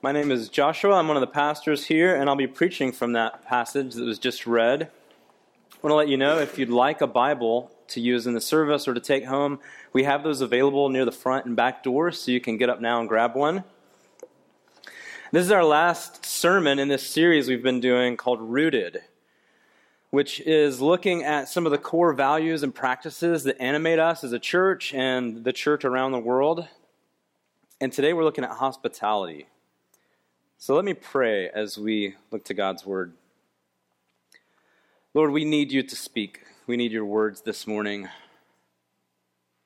My name is Joshua. I'm one of the pastors here, and I'll be preaching from that passage that was just read. I want to let you know if you'd like a Bible to use in the service or to take home, we have those available near the front and back doors, so you can get up now and grab one. This is our last sermon in this series we've been doing called Rooted, which is looking at some of the core values and practices that animate us as a church and the church around the world. And today we're looking at hospitality. So let me pray as we look to God's word. Lord, we need you to speak. We need your words this morning.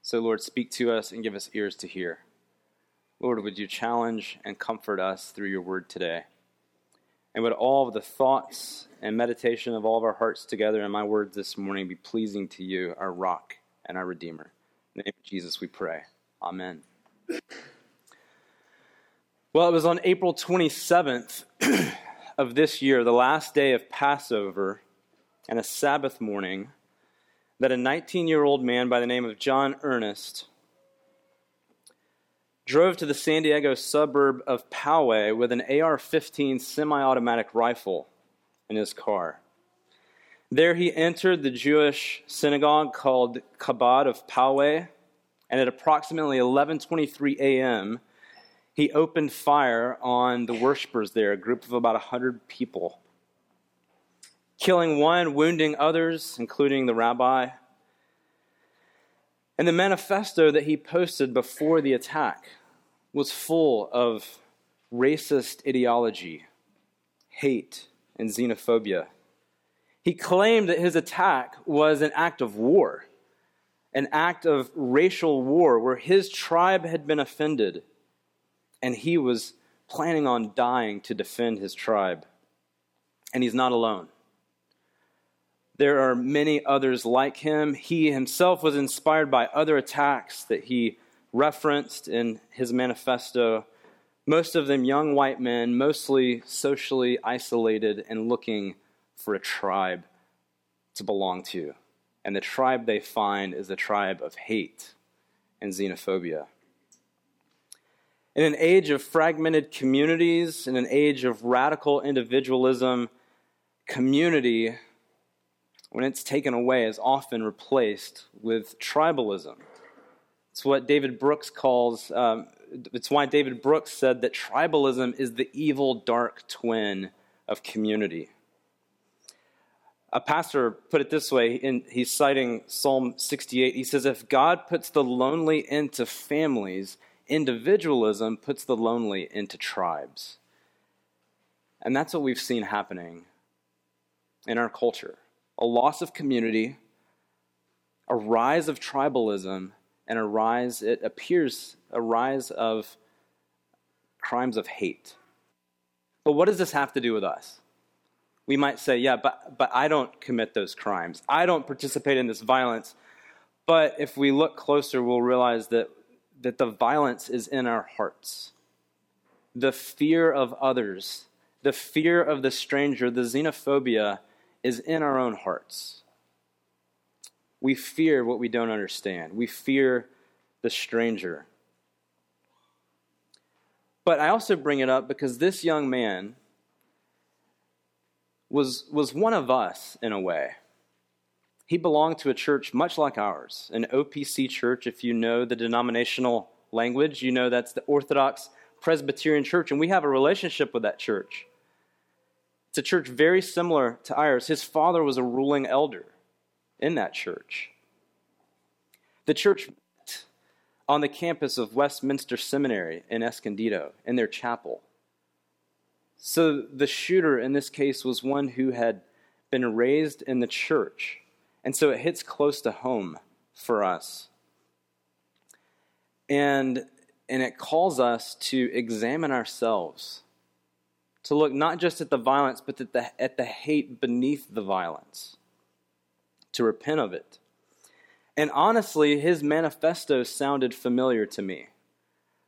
So, Lord, speak to us and give us ears to hear. Lord, would you challenge and comfort us through your word today? And would all of the thoughts and meditation of all of our hearts together and my words this morning be pleasing to you, our rock and our redeemer. In the name of Jesus we pray. Amen. Well, it was on April 27th of this year, the last day of Passover and a Sabbath morning, that a 19 year old man by the name of John Earnest drove to the San Diego suburb of Poway with an AR 15 semi automatic rifle in his car. There he entered the Jewish synagogue called Chabad of Poway, and at approximately 11:23 a.m., he opened fire on the worshippers there, a group of about 100 people, killing one, wounding others, including the rabbi. And the manifesto that he posted before the attack was full of racist ideology, hate, and xenophobia. He claimed that his attack was an act of war, an act of racial war where his tribe had been offended and he was planning on dying to defend his tribe. And he's not alone. There are many others like him. He himself was inspired by other attacks that he referenced in his manifesto. Most of them young white men, mostly socially isolated and looking for a tribe to belong to. And the tribe they find is a tribe of hate and xenophobia. In an age of fragmented communities, in an age of radical individualism, community, when it's taken away, is often replaced with tribalism. It's what David Brooks calls, um, it's why David Brooks said that tribalism is the evil, dark twin of community. A pastor put it this way, in, he's citing Psalm 68. He says, If God puts the lonely into families, individualism puts the lonely into tribes. And that's what we've seen happening in our culture a loss of community, a rise of tribalism, and a rise, it appears, a rise of crimes of hate. But what does this have to do with us? We might say, yeah, but, but I don't commit those crimes. I don't participate in this violence. But if we look closer, we'll realize that that the violence is in our hearts. The fear of others, the fear of the stranger, the xenophobia is in our own hearts. We fear what we don't understand. We fear the stranger. But I also bring it up because this young man was, was one of us in a way. He belonged to a church much like ours, an OPC church. If you know the denominational language, you know that's the Orthodox Presbyterian Church, and we have a relationship with that church. It's a church very similar to ours. His father was a ruling elder in that church. The church met on the campus of Westminster Seminary in Escondido, in their chapel. So the shooter in this case was one who had been raised in the church and so it hits close to home for us. And, and it calls us to examine ourselves, to look not just at the violence, but at the, at the hate beneath the violence, to repent of it. And honestly, his manifesto sounded familiar to me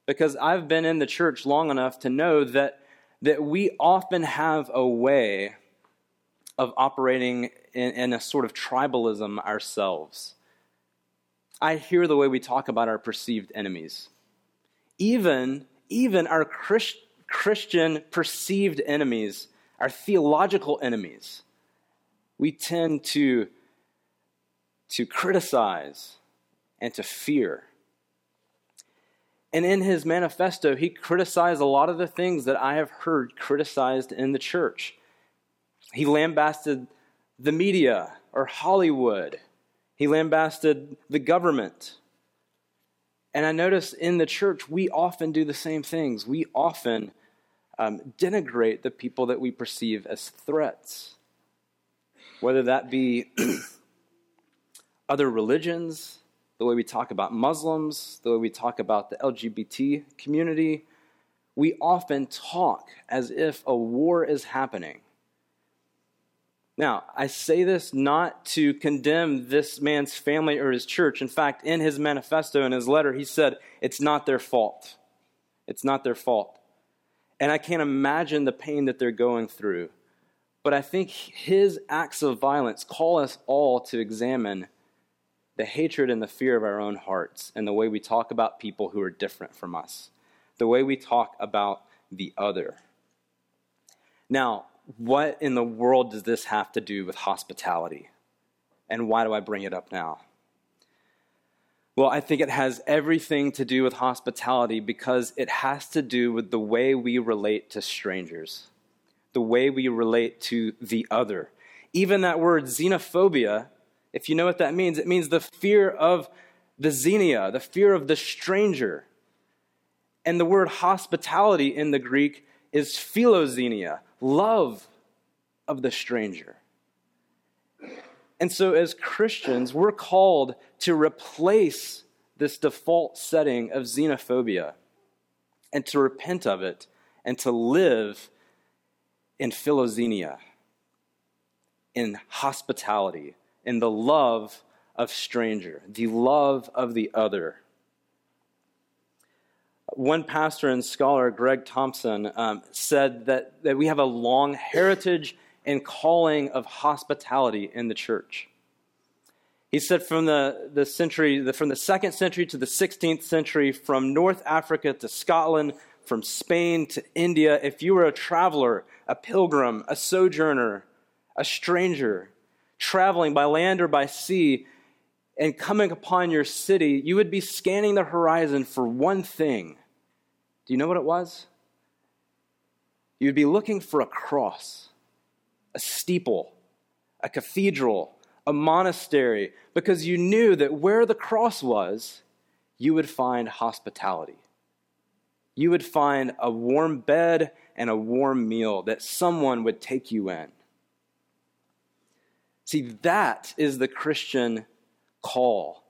because I've been in the church long enough to know that, that we often have a way of operating in, in a sort of tribalism ourselves. I hear the way we talk about our perceived enemies. Even, even our Christ, Christian perceived enemies, our theological enemies, we tend to, to criticize and to fear. And in his manifesto, he criticized a lot of the things that I have heard criticized in the church. He lambasted the media or Hollywood, he lambasted the government. And I notice in the church, we often do the same things. We often um, denigrate the people that we perceive as threats, whether that be other religions, the way we talk about Muslims, the way we talk about the LGBT community. We often talk as if a war is happening. Now, I say this not to condemn this man's family or his church. In fact, in his manifesto, in his letter, he said, it's not their fault. It's not their fault. And I can't imagine the pain that they're going through. But I think his acts of violence call us all to examine the hatred and the fear of our own hearts and the way we talk about people who are different from us, the way we talk about the other. Now, what in the world does this have to do with hospitality? And why do I bring it up now? Well, I think it has everything to do with hospitality because it has to do with the way we relate to strangers, the way we relate to the other. Even that word xenophobia, if you know what that means, it means the fear of the xenia, the fear of the stranger. And the word hospitality in the Greek is philoxenia, love of the stranger. And so, as Christians, we're called to replace this default setting of xenophobia and to repent of it and to live in philoxenia, in hospitality, in the love of stranger, the love of the other. One pastor and scholar, Greg Thompson, um, said that, that we have a long heritage and calling of hospitality in the church. He said from the, the century, the, from the second century to the 16th century, from North Africa to Scotland, from Spain to India, if you were a traveler, a pilgrim, a sojourner, a stranger, traveling by land or by sea, and coming upon your city, you would be scanning the horizon for one thing do you know what it was? You'd be looking for a cross, a steeple, a cathedral, a monastery, because you knew that where the cross was, you would find hospitality. You would find a warm bed and a warm meal that someone would take you in. See, that is the Christian call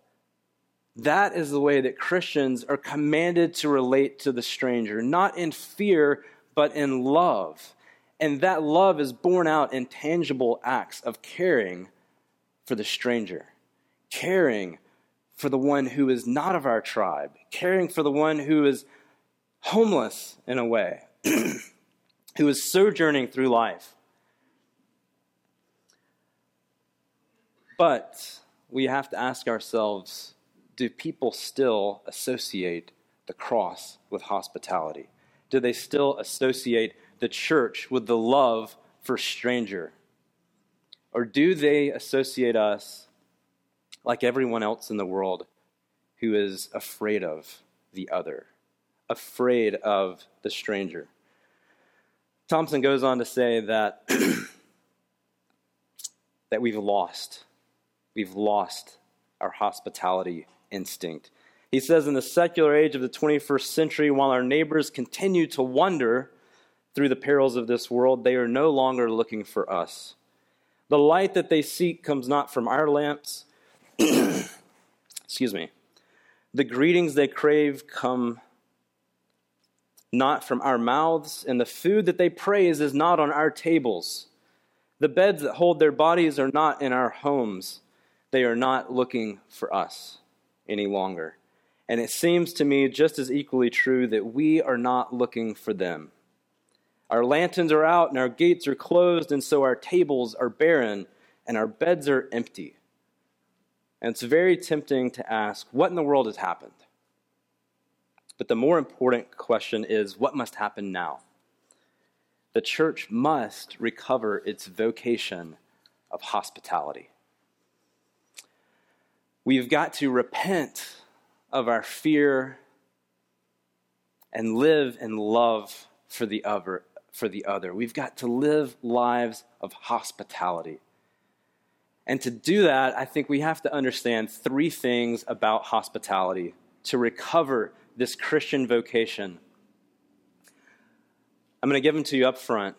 that is the way that Christians are commanded to relate to the stranger, not in fear, but in love. And that love is born out in tangible acts of caring for the stranger, caring for the one who is not of our tribe, caring for the one who is homeless in a way, who is sojourning through life. But we have to ask ourselves do people still associate the cross with hospitality? Do they still associate the church with the love for stranger? Or do they associate us like everyone else in the world who is afraid of the other, afraid of the stranger? Thompson goes on to say that, that we've lost. We've lost our hospitality instinct. He says, in the secular age of the 21st century, while our neighbors continue to wonder through the perils of this world, they are no longer looking for us. The light that they seek comes not from our lamps. Excuse me. The greetings they crave come not from our mouths, and the food that they praise is not on our tables. The beds that hold their bodies are not in our homes. They are not looking for us any longer. And it seems to me just as equally true that we are not looking for them. Our lanterns are out and our gates are closed, and so our tables are barren and our beds are empty. And it's very tempting to ask, what in the world has happened? But the more important question is, what must happen now? the church must recover its vocation of hospitality. We've got to repent of our fear and live in love for the other. For the other. We've got to live lives of hospitality. And to do that, I think we have to understand three things about hospitality to recover this Christian vocation. I'm going to give them to you up front.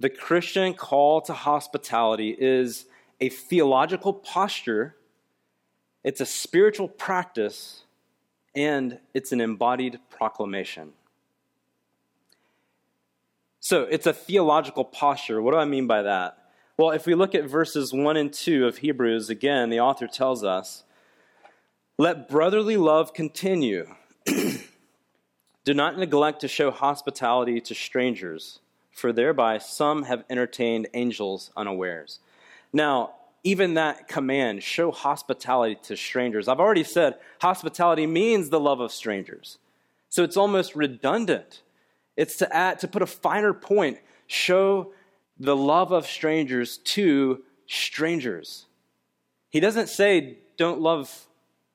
The Christian call to hospitality is a theological posture, it's a spiritual practice, and it's an embodied proclamation. So, it's a theological posture. What do I mean by that? Well, if we look at verses 1 and 2 of Hebrews, again, the author tells us, Let brotherly love continue. Do not neglect to show hospitality to strangers, for thereby some have entertained angels unawares. Now, even that command, show hospitality to strangers, I've already said hospitality means the love of strangers. So it's almost redundant. It's to add, to put a finer point, show the love of strangers to strangers. He doesn't say don't love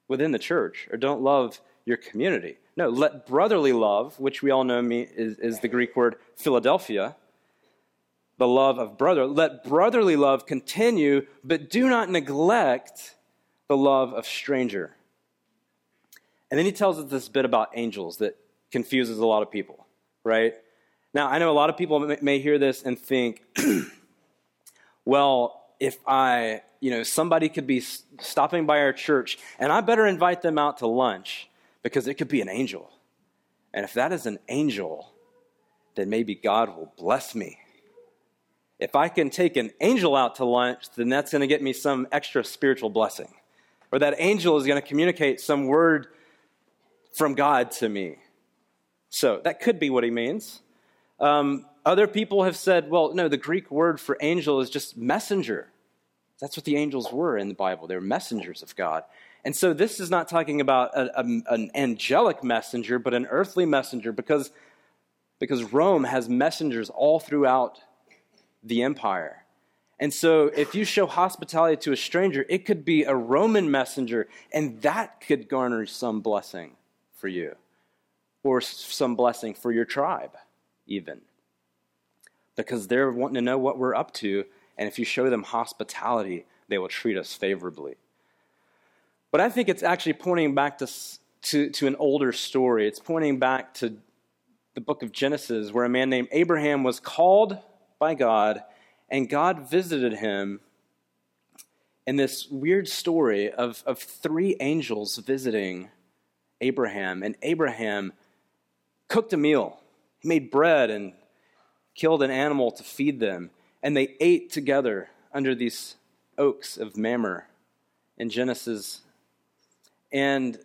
within the church or don't love your community. No, let brotherly love, which we all know is, is the Greek word Philadelphia, the love of brother, let brotherly love continue, but do not neglect the love of stranger. And then he tells us this bit about angels that confuses a lot of people, right? Now, I know a lot of people may hear this and think, well, if I, you know, somebody could be stopping by our church and I better invite them out to lunch because it could be an angel. And if that is an angel, then maybe God will bless me. If I can take an angel out to lunch, then that's going to get me some extra spiritual blessing. Or that angel is going to communicate some word from God to me. So that could be what he means. Um, other people have said, well, no, the Greek word for angel is just messenger. That's what the angels were in the Bible. They were messengers of God. And so this is not talking about a, a, an angelic messenger, but an earthly messenger because, because Rome has messengers all throughout the empire. And so if you show hospitality to a stranger, it could be a Roman messenger, and that could garner some blessing for you or some blessing for your tribe even. Because they're wanting to know what we're up to, and if you show them hospitality, they will treat us favorably. But I think it's actually pointing back to, to, to an older story. It's pointing back to the book of Genesis, where a man named Abraham was called by God, and God visited him in this weird story of, of three angels visiting Abraham. And Abraham cooked a meal he made bread and killed an animal to feed them, and they ate together under these oaks of Mamre in Genesis. And,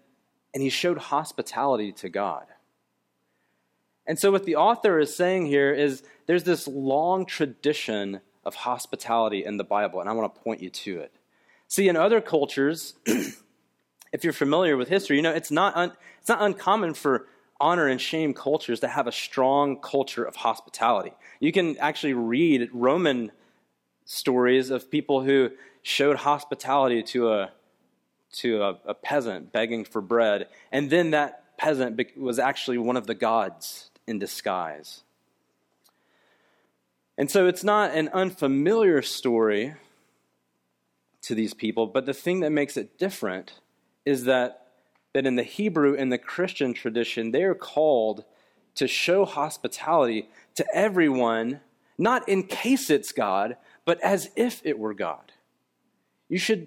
and he showed hospitality to God. And so, what the author is saying here is there's this long tradition of hospitality in the Bible, and I want to point you to it. See, in other cultures, if you're familiar with history, you know it's not, un, it's not uncommon for honor and shame cultures that have a strong culture of hospitality. You can actually read Roman stories of people who showed hospitality to a to a, a peasant begging for bread, and then that peasant was actually one of the gods in disguise. And so it's not an unfamiliar story to these people, but the thing that makes it different is that that in the Hebrew and the Christian tradition, they are called to show hospitality to everyone, not in case it's God, but as if it were God. You should,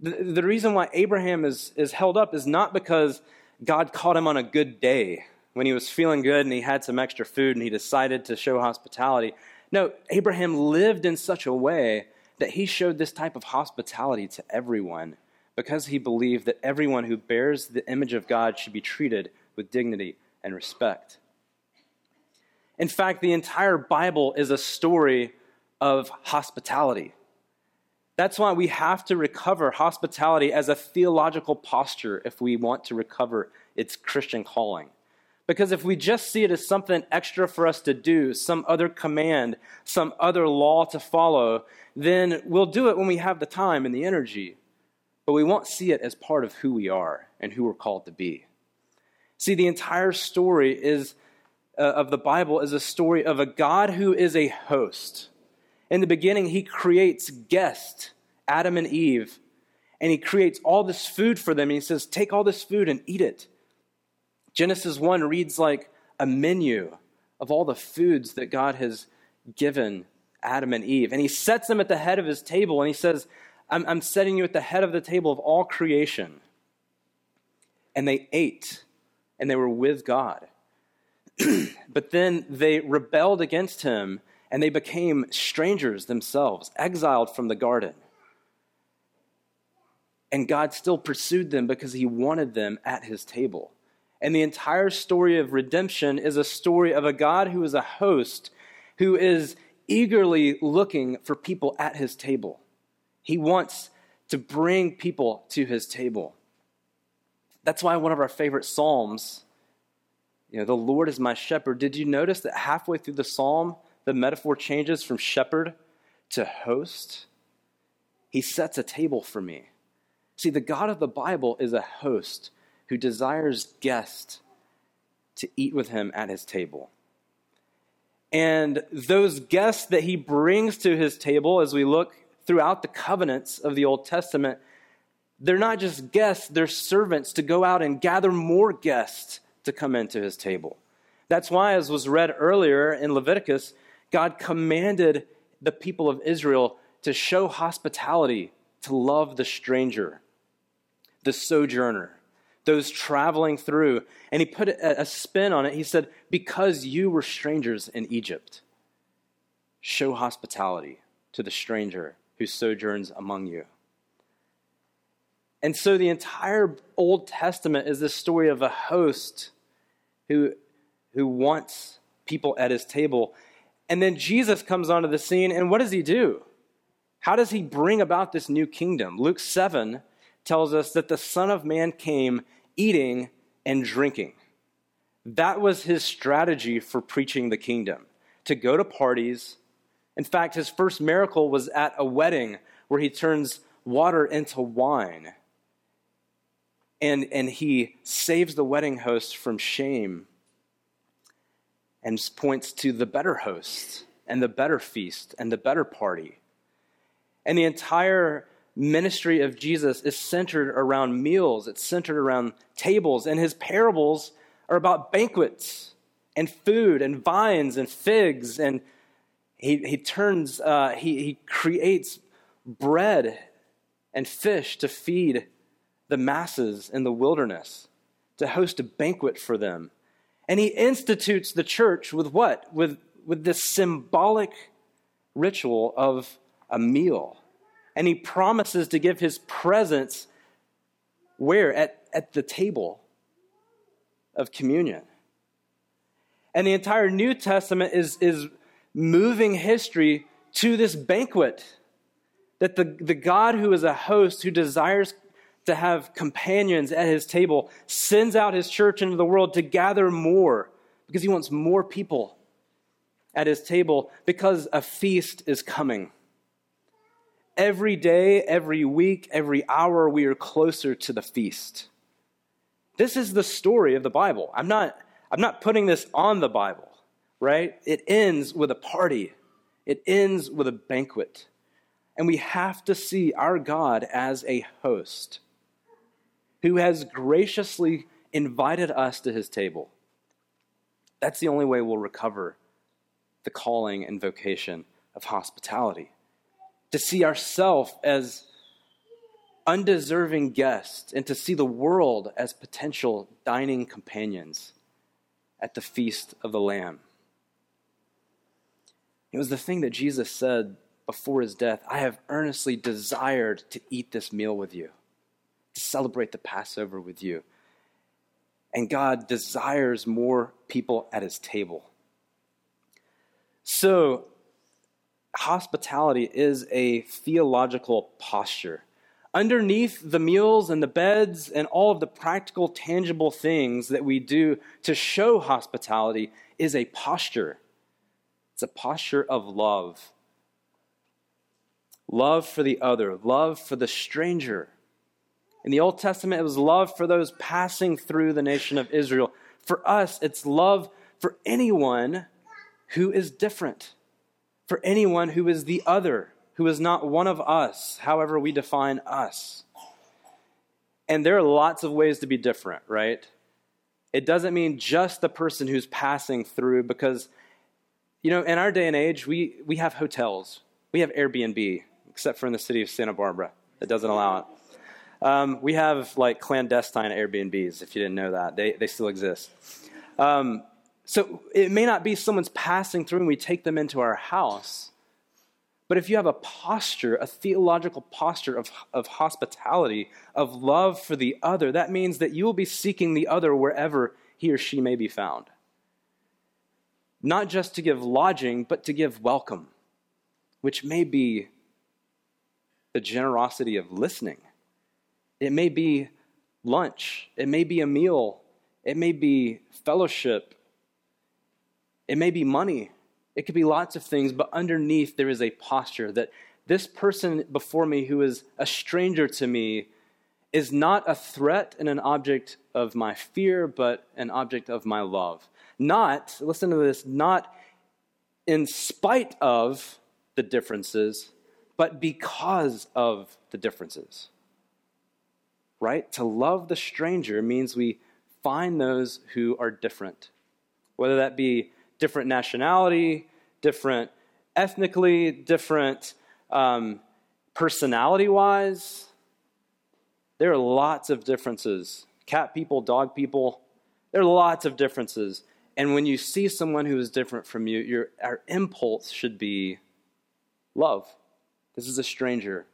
the, the reason why Abraham is, is held up is not because God caught him on a good day when he was feeling good and he had some extra food and he decided to show hospitality. No, Abraham lived in such a way that he showed this type of hospitality to everyone because he believed that everyone who bears the image of God should be treated with dignity and respect. In fact, the entire Bible is a story of hospitality. That's why we have to recover hospitality as a theological posture if we want to recover its Christian calling. Because if we just see it as something extra for us to do, some other command, some other law to follow, then we'll do it when we have the time and the energy. But we won't see it as part of who we are and who we're called to be. See, the entire story is uh, of the Bible is a story of a God who is a host. In the beginning, he creates guests, Adam and Eve, and he creates all this food for them. And he says, Take all this food and eat it. Genesis 1 reads like a menu of all the foods that God has given Adam and Eve. And he sets them at the head of his table and he says, I'm, I'm setting you at the head of the table of all creation. And they ate and they were with God. but then they rebelled against him and they became strangers themselves, exiled from the garden. And God still pursued them because he wanted them at his table. And the entire story of redemption is a story of a God who is a host, who is eagerly looking for people at his table. He wants to bring people to his table. That's why one of our favorite Psalms, you know, the Lord is my shepherd. Did you notice that halfway through the psalm, the metaphor changes from shepherd to host? He sets a table for me. See, the God of the Bible is a host who desires guests to eat with him at his table. And those guests that he brings to his table, as we look throughout the covenants of the Old Testament, they're not just guests, they're servants to go out and gather more guests to come into his table. That's why, as was read earlier in Leviticus, God commanded the people of Israel to show hospitality, to love the stranger, the sojourner those traveling through. And he put a, spin on it. He said, Because you were strangers in Egypt, show hospitality to the stranger who sojourns among you. And so the entire Old Testament is this story of a host who, who wants people at his table. And then Jesus comes onto the scene, and what does he do? How does he bring about this new kingdom? Luke 7 tells us that the Son of Man came eating and drinking. That was his strategy for preaching the kingdom to go to parties. In fact, his first miracle was at a wedding where he turns water into wine. And, and he saves the wedding host from shame and points to the better host and the better feast and the better party. And the entire ministry of Jesus is centered around meals, it's centered around tables, and his parables are about banquets and food and vines and figs. And he, he turns, uh, he, he creates bread and fish to feed the masses in the wilderness, to host a banquet for them. And he institutes the church with what? With, with this symbolic ritual of a meal and he promises to give his presence where? At, at the table of communion. And the entire New Testament is, is moving history to this banquet that the, the God who is a host, who desires to have companions at his table, sends out his church into the world to gather more because he wants more people at his table because a feast is coming. Every day, every week, every hour, we are closer to the feast. This is the story of the Bible. I'm not, I'm not putting this on the Bible, right? It ends with a party, it ends with a banquet. And we have to see our God as a host who has graciously invited us to his table. That's the only way we'll recover the calling and vocation of hospitality to see ourselves as undeserving guests and to see the world as potential dining companions at the feast of the Lamb. It was the thing that Jesus said before his death I have earnestly desired to eat this meal with you, to celebrate the Passover with you. And God desires more people at his table. So, hospitality is a theological posture, Underneath the meals and the beds and all of the practical, tangible things that we do to show hospitality is a posture. It's a posture of love. Love for the other, love for the stranger. In the Old Testament, it was love for those passing through the nation of Israel. For us, it's love for anyone who is different, for anyone who is the other who is not one of us, however we define us. And there are lots of ways to be different, right? It doesn't mean just the person who's passing through, because, you know, in our day and age, we, we have hotels, we have Airbnb, except for in the city of Santa Barbara, that doesn't allow it. Um, we have like clandestine Airbnbs, if you didn't know that. They, they still exist. Um, so it may not be someone's passing through and we take them into our house, but if you have a posture, a theological posture of, of hospitality, of love for the other, that means that you will be seeking the other wherever he or she may be found. Not just to give lodging, but to give welcome, which may be the generosity of listening. It may be lunch, it may be a meal, it may be fellowship, it may be money, it could be lots of things, but underneath there is a posture that this person before me who is a stranger to me is not a threat and an object of my fear, but an object of my love. Not, listen to this, not in spite of the differences, but because of the differences. Right? To love the stranger means we find those who are different, whether that be different nationality, different ethnically, different um, personality wise. There are lots of differences. Cat people, dog people, there are lots of differences. And when you see someone who is different from you, your our impulse should be love. This is a stranger.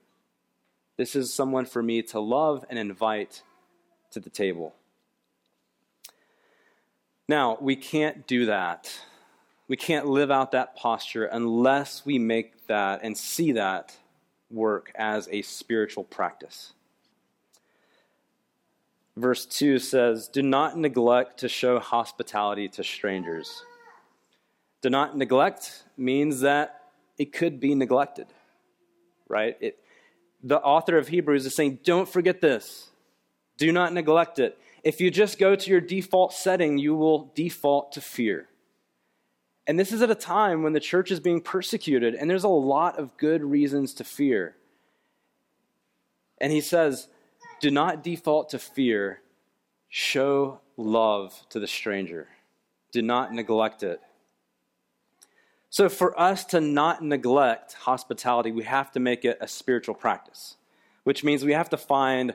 This is someone for me to love and invite to the table. Now, we can't do that we can't live out that posture unless we make that and see that work as a spiritual practice. Verse 2 says, Do not neglect to show hospitality to strangers. Do not neglect means that it could be neglected, right? It, the author of Hebrews is saying, Don't forget this. Do not neglect it. If you just go to your default setting, you will default to fear. And this is at a time when the church is being persecuted, and there's a lot of good reasons to fear. And he says, Do not default to fear, show love to the stranger, do not neglect it. So, for us to not neglect hospitality, we have to make it a spiritual practice, which means we have to find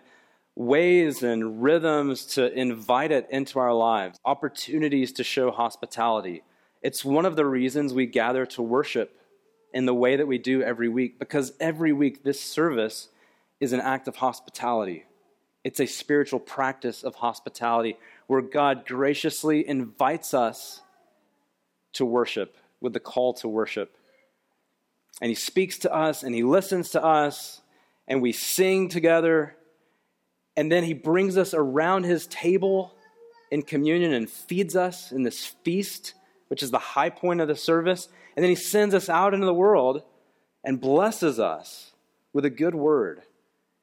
ways and rhythms to invite it into our lives, opportunities to show hospitality it's one of the reasons we gather to worship in the way that we do every week, because every week this service is an act of hospitality. It's a spiritual practice of hospitality where God graciously invites us to worship with the call to worship. And He speaks to us and He listens to us, and we sing together. And then He brings us around His table in communion and feeds us in this feast which is the high point of the service. And then he sends us out into the world and blesses us with a good word.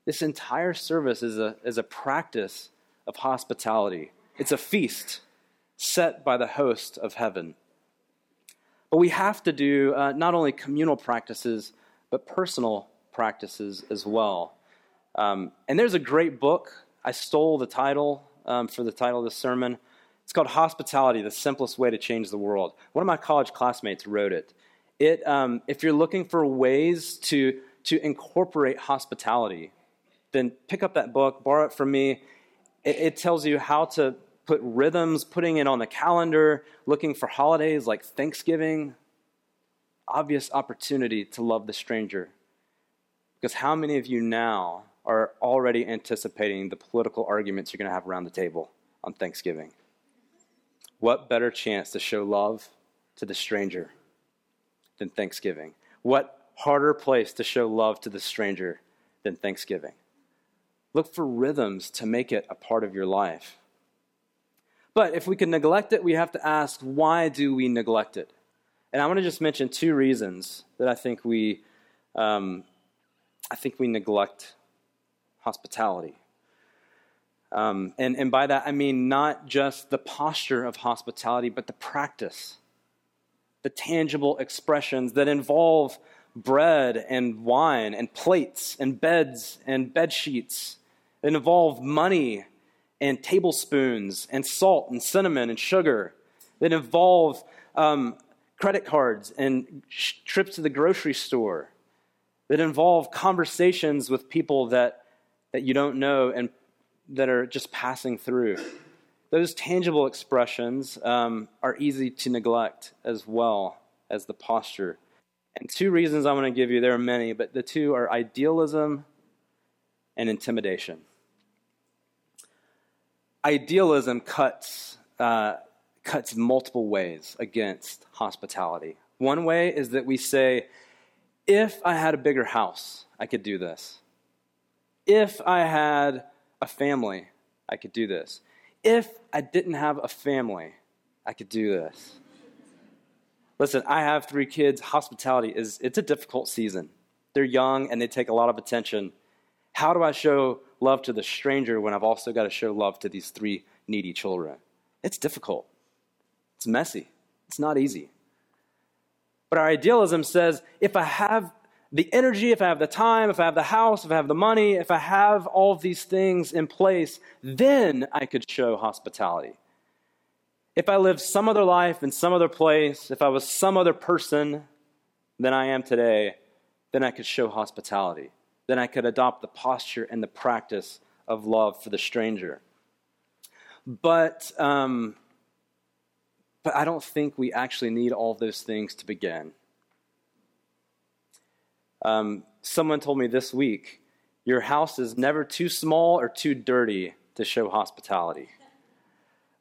This entire service is a, is a practice of hospitality, it's a feast set by the host of heaven. But we have to do uh, not only communal practices, but personal practices as well. Um, and there's a great book. I stole the title um, for the title of the sermon it's called Hospitality, the Simplest Way to Change the World. One of my college classmates wrote it. it um, if you're looking for ways to, to incorporate hospitality, then pick up that book, borrow it from me. It, it tells you how to put rhythms, putting it on the calendar, looking for holidays like Thanksgiving. Obvious opportunity to love the stranger. Because how many of you now are already anticipating the political arguments you're going to have around the table on Thanksgiving? What better chance to show love to the stranger than Thanksgiving? What harder place to show love to the stranger than Thanksgiving? Look for rhythms to make it a part of your life. But if we can neglect it, we have to ask, why do we neglect it? And I want to just mention two reasons that I think we, um, I think we neglect hospitality. Um, and, and by that, I mean not just the posture of hospitality, but the practice, the tangible expressions that involve bread and wine and plates and beds and bed sheets. That involve money and tablespoons and salt and cinnamon and sugar. That involve um, credit cards and sh- trips to the grocery store. That involve conversations with people that, that you don't know and that are just passing through. Those tangible expressions um, are easy to neglect as well as the posture. And two reasons I want to give you, there are many, but the two are idealism and intimidation. Idealism cuts, uh, cuts multiple ways against hospitality. One way is that we say, if I had a bigger house, I could do this. If I had a family, I could do this. If I didn't have a family, I could do this. Listen, I have three kids. Hospitality is it's a difficult season. They're young and they take a lot of attention. How do I show love to the stranger when I've also got to show love to these three needy children? It's difficult. It's messy. It's not easy. But our idealism says if I have the energy, if I have the time, if I have the house, if I have the money, if I have all of these things in place, then I could show hospitality. If I lived some other life in some other place, if I was some other person than I am today, then I could show hospitality. Then I could adopt the posture and the practice of love for the stranger. But, um, but I don't think we actually need all those things to begin. Um, someone told me this week your house is never too small or too dirty to show hospitality.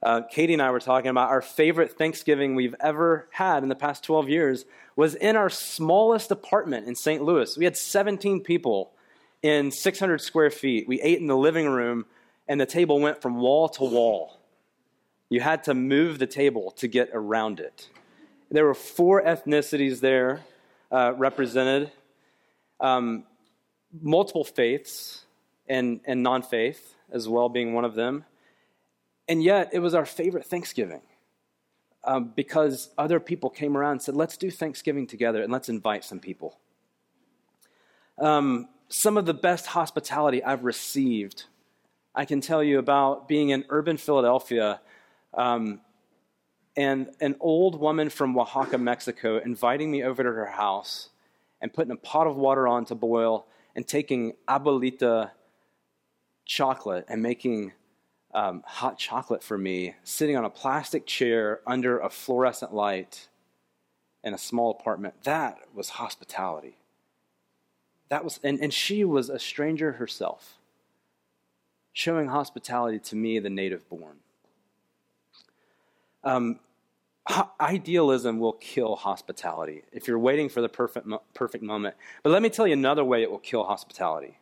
Uh, Katie and I were talking about our favorite Thanksgiving we've ever had in the past 12 years was in our smallest apartment in St. Louis. We had 17 people in 600 square feet. We ate in the living room, and the table went from wall to wall. You had to move the table to get around it. There were four ethnicities there uh, represented, um, multiple faiths and, and non faith as well being one of them. And yet, it was our favorite Thanksgiving um, because other people came around and said, let's do Thanksgiving together and let's invite some people. Um, some of the best hospitality I've received, I can tell you about being in urban Philadelphia um, and an old woman from Oaxaca, Mexico, inviting me over to her house and putting a pot of water on to boil and taking abuelita chocolate and making um, hot chocolate for me, sitting on a plastic chair under a fluorescent light in a small apartment. That was hospitality. That was, and, and she was a stranger herself, showing hospitality to me, the native born. Um, idealism will kill hospitality if you're waiting for the perfect, perfect moment. But let me tell you another way it will kill hospitality.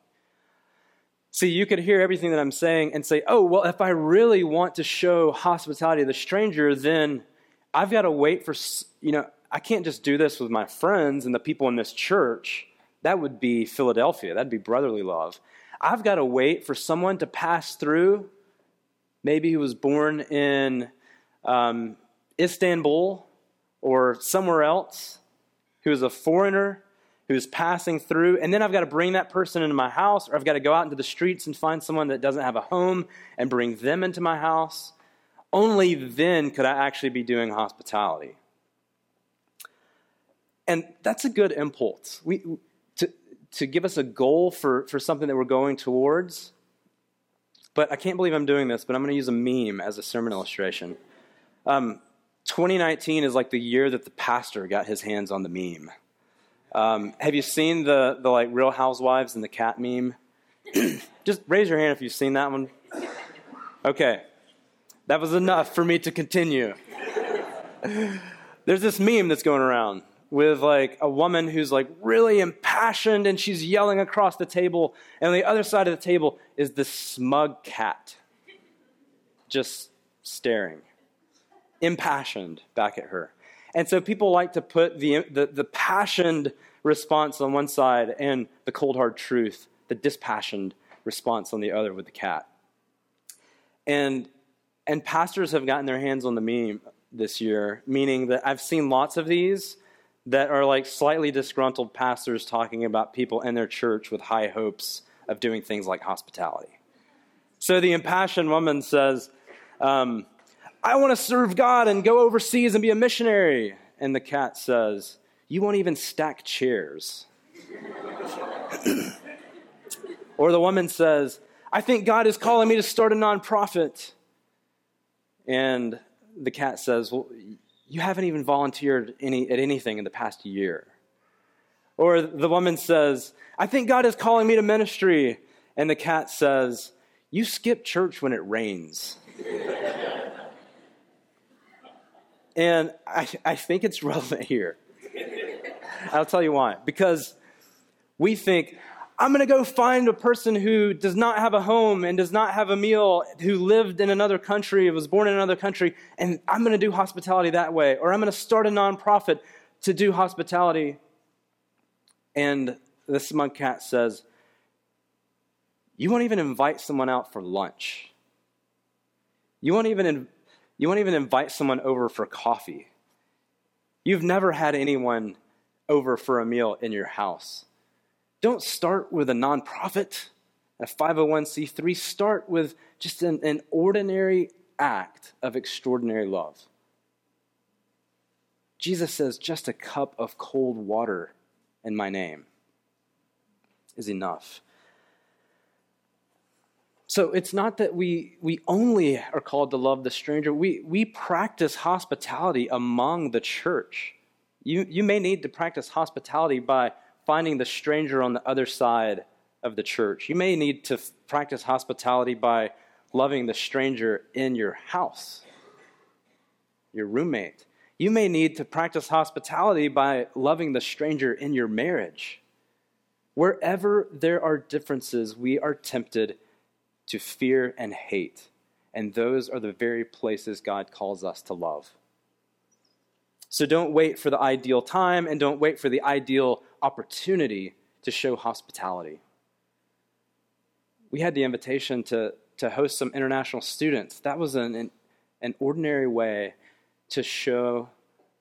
See, you could hear everything that I'm saying and say, oh, well, if I really want to show hospitality to the stranger, then I've got to wait for, you know, I can't just do this with my friends and the people in this church. That would be Philadelphia. That'd be brotherly love. I've got to wait for someone to pass through. Maybe he was born in um, Istanbul or somewhere else, who is a foreigner who's passing through, and then I've got to bring that person into my house, or I've got to go out into the streets and find someone that doesn't have a home and bring them into my house. Only then could I actually be doing hospitality. And that's a good impulse. We, to, to give us a goal for, for something that we're going towards. But I can't believe I'm doing this, but I'm going to use a meme as a sermon illustration. Um, 2019 is like the year that the pastor got his hands on the meme. Um, have you seen the, the like Real Housewives and the cat meme? Just raise your hand if you've seen that one. Okay, that was enough for me to continue. There's this meme that's going around with like a woman who's like really impassioned and she's yelling across the table. And on the other side of the table is this smug cat just staring, impassioned back at her. And so people like to put the, the, the passioned response on one side and the cold hard truth, the dispassioned response on the other with the cat. And, and pastors have gotten their hands on the meme this year, meaning that I've seen lots of these that are like slightly disgruntled pastors talking about people in their church with high hopes of doing things like hospitality. So the impassioned woman says, um, I want to serve God and go overseas and be a missionary. And the cat says, You won't even stack chairs. or the woman says, I think God is calling me to start a nonprofit. And the cat says, Well, you haven't even volunteered any, at anything in the past year. Or the woman says, I think God is calling me to ministry. And the cat says, You skip church when it rains. and I, I think it's relevant here. I'll tell you why. Because we think, I'm going to go find a person who does not have a home and does not have a meal, who lived in another country, was born in another country, and I'm going to do hospitality that way. Or I'm going to start a nonprofit to do hospitality. And the smug cat says, You won't even invite someone out for lunch. You won't even, you won't even invite someone over for coffee. You've never had anyone over for a meal in your house. Don't start with a nonprofit, a 501c3. Start with just an, an ordinary act of extraordinary love. Jesus says, just a cup of cold water in my name is enough. So it's not that we, we only are called to love the stranger, we, we practice hospitality among the church. You, you may need to practice hospitality by finding the stranger on the other side of the church. You may need to f- practice hospitality by loving the stranger in your house, your roommate. You may need to practice hospitality by loving the stranger in your marriage. Wherever there are differences, we are tempted to fear and hate. And those are the very places God calls us to love. So don't wait for the ideal time and don't wait for the ideal opportunity to show hospitality. We had the invitation to, to host some international students. That was an, an, ordinary way to show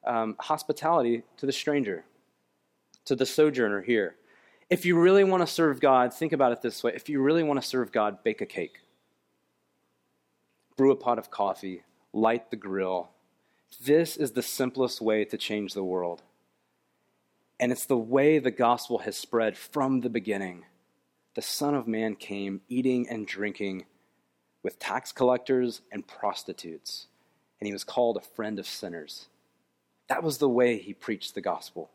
um, hospitality to the stranger, to the sojourner here. If you really want to serve God, think about it this way. If you really want to serve God, bake a cake, brew a pot of coffee, light the grill, this is the simplest way to change the world. And it's the way the gospel has spread from the beginning. The Son of Man came eating and drinking with tax collectors and prostitutes, and he was called a friend of sinners. That was the way he preached the gospel.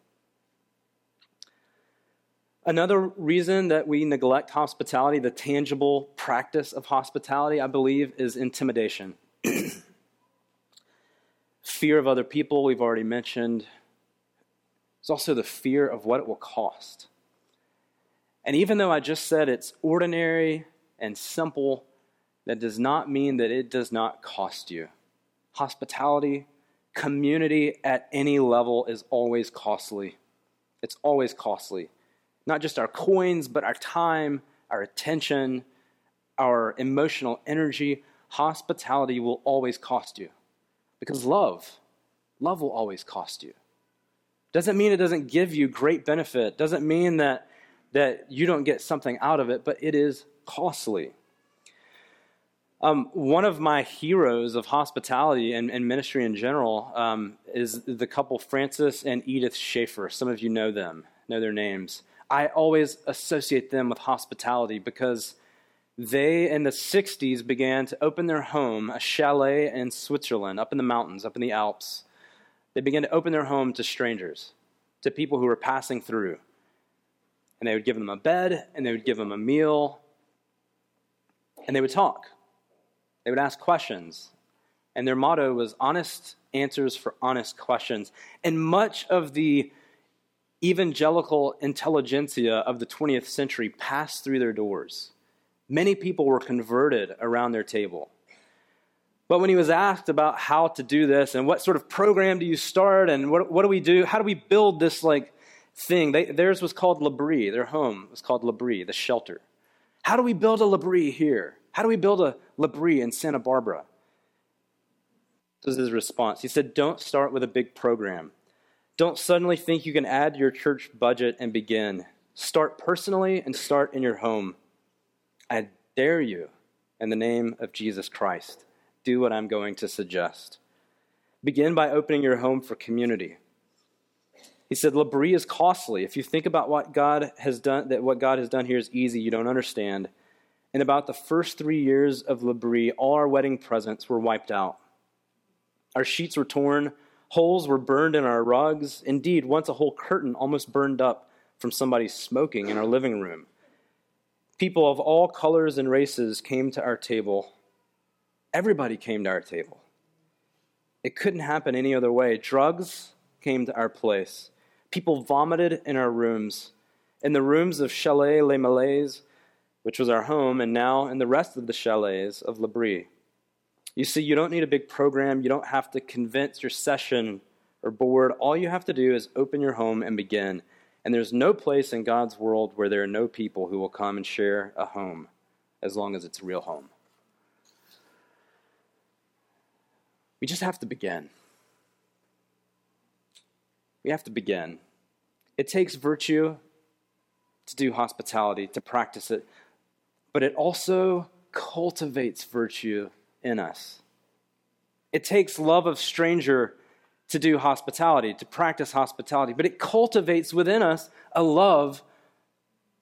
Another reason that we neglect hospitality, the tangible practice of hospitality, I believe, is intimidation. fear of other people, we've already mentioned. There's also the fear of what it will cost. And even though I just said it's ordinary and simple, that does not mean that it does not cost you. Hospitality, community at any level is always costly. It's always costly. Not just our coins, but our time, our attention, our emotional energy. Hospitality will always cost you. Because love, love will always cost you. Doesn't mean it doesn't give you great benefit. Doesn't mean that, that you don't get something out of it, but it is costly. Um, one of my heroes of hospitality and, and ministry in general um, is the couple Francis and Edith Schaeffer. Some of you know them, know their names. I always associate them with hospitality because they in the 60s began to open their home, a chalet in Switzerland, up in the mountains, up in the Alps. They began to open their home to strangers, to people who were passing through. And they would give them a bed, and they would give them a meal, and they would talk. They would ask questions. And their motto was honest answers for honest questions. And much of the evangelical intelligentsia of the 20th century passed through their doors. Many people were converted around their table. But when he was asked about how to do this and what sort of program do you start and what, what do we do, how do we build this like thing, they, theirs was called L'Abri. Their home was called L'Abri, the shelter. How do we build a L'Abri here? How do we build a L'Abri in Santa Barbara? This is his response. He said, Don't start with a big program. Don't suddenly think you can add your church budget and begin. Start personally and start in your home. I dare you, in the name of Jesus Christ, do what I'm going to suggest. Begin by opening your home for community. He said, L'Abri is costly. If you think about what God has done, that what God has done here is easy, you don't understand. In about the first three years of L'Abri, all our wedding presents were wiped out. Our sheets were torn, holes were burned in our rugs. Indeed, once a whole curtain almost burned up from somebody smoking in our living room. People of all colors and races came to our table. Everybody came to our table. It couldn't happen any other way. Drugs came to our place. People vomited in our rooms, in the rooms of Chalet Les Mélèzes, which was our home, and now in the rest of the chalets of L'Abri. You see, you don't need a big program. You don't have to convince your session or board. All you have to do is open your home and begin. And there's no place in God's world where there are no people who will come and share a home as long as it's a real home. We just have to begin. We have to begin. It takes virtue to do hospitality, to practice it, but it also cultivates virtue in us. It takes love of stranger to do hospitality, to practice hospitality, but it cultivates within us a love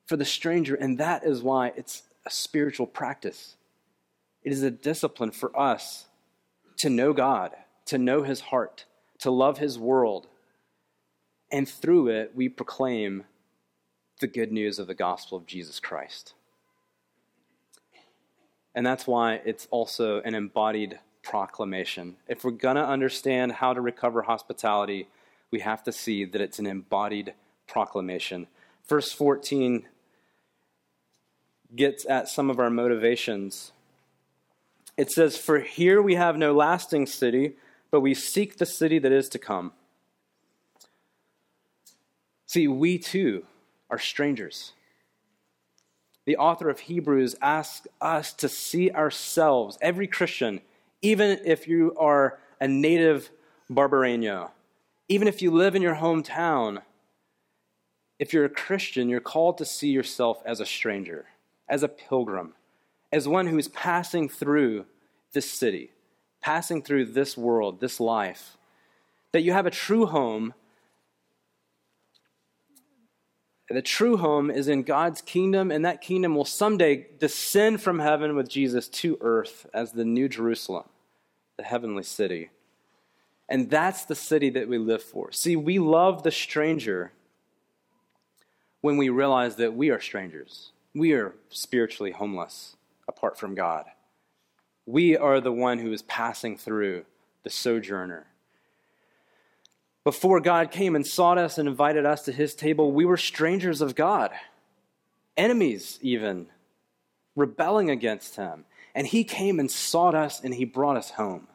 for the stranger, and that is why it's a spiritual practice. It is a discipline for us to know God, to know His heart, to love His world, and through it, we proclaim the good news of the gospel of Jesus Christ. And that's why it's also an embodied proclamation. If we're going to understand how to recover hospitality, we have to see that it's an embodied proclamation. Verse 14 gets at some of our motivations. It says, For here we have no lasting city, but we seek the city that is to come. See, we too are strangers. The author of Hebrews asks us to see ourselves, every Christian, even if you are a native Barbareño, even if you live in your hometown, if you're a Christian, you're called to see yourself as a stranger, as a pilgrim, as one who is passing through this city, passing through this world, this life. That you have a true home the true home is in God's kingdom, and that kingdom will someday descend from heaven with Jesus to earth as the new Jerusalem, the heavenly city. And that's the city that we live for. See, we love the stranger when we realize that we are strangers. We are spiritually homeless apart from God. We are the one who is passing through, the sojourner. Before God came and sought us and invited us to his table, we were strangers of God, enemies even, rebelling against him. And he came and sought us and he brought us home.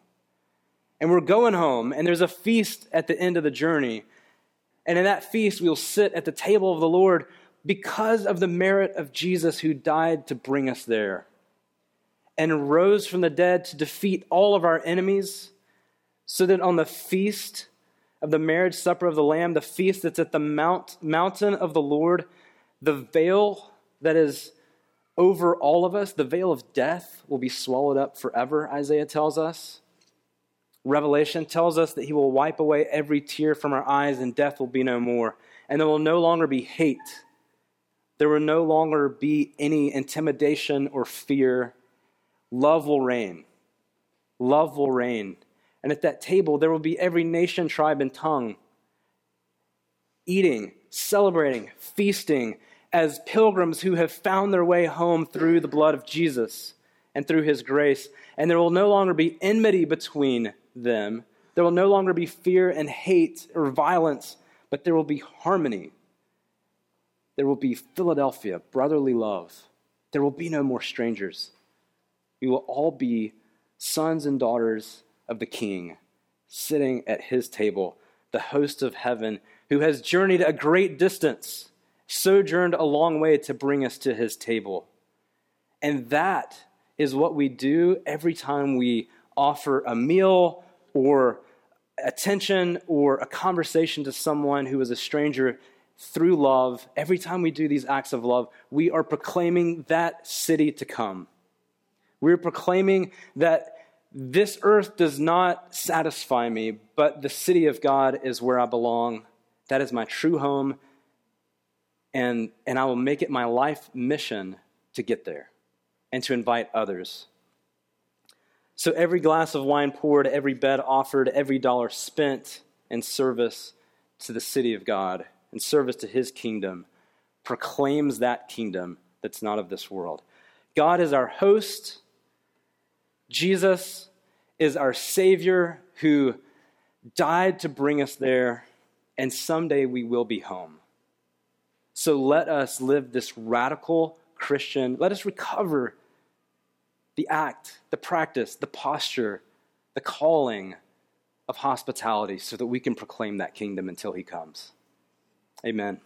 And we're going home, and there's a feast at the end of the journey. And in that feast, we'll sit at the table of the Lord because of the merit of Jesus who died to bring us there and rose from the dead to defeat all of our enemies, so that on the feast, of the marriage supper of the Lamb, the feast that's at the mount, mountain of the Lord, the veil that is over all of us, the veil of death, will be swallowed up forever, Isaiah tells us. Revelation tells us that he will wipe away every tear from our eyes and death will be no more. And there will no longer be hate. There will no longer be any intimidation or fear. Love will reign. Love will reign. And at that table, there will be every nation, tribe, and tongue eating, celebrating, feasting as pilgrims who have found their way home through the blood of Jesus and through his grace. And there will no longer be enmity between them. There will no longer be fear and hate or violence, but there will be harmony There will be Philadelphia, brotherly love. There will be no more strangers. We will all be sons and daughters of the King, sitting at his table, the host of heaven, who has journeyed a great distance, sojourned a long way to bring us to his table. And that is what we do every time we offer a meal or attention or a conversation to someone who is a stranger through love. Every time we do these acts of love, we are proclaiming that city to come. We're proclaiming that this earth does not satisfy me, but the city of God is where I belong. That is my true home. And, and I will make it my life mission to get there and to invite others. So every glass of wine poured, every bed offered, every dollar spent in service to the city of God, in service to his kingdom, proclaims that kingdom that's not of this world. God is our host. Jesus is our Savior who died to bring us there, and someday we will be home. So let us live this radical Christian, let us recover the act, the practice, the posture, the calling of hospitality so that we can proclaim that kingdom until he comes. Amen.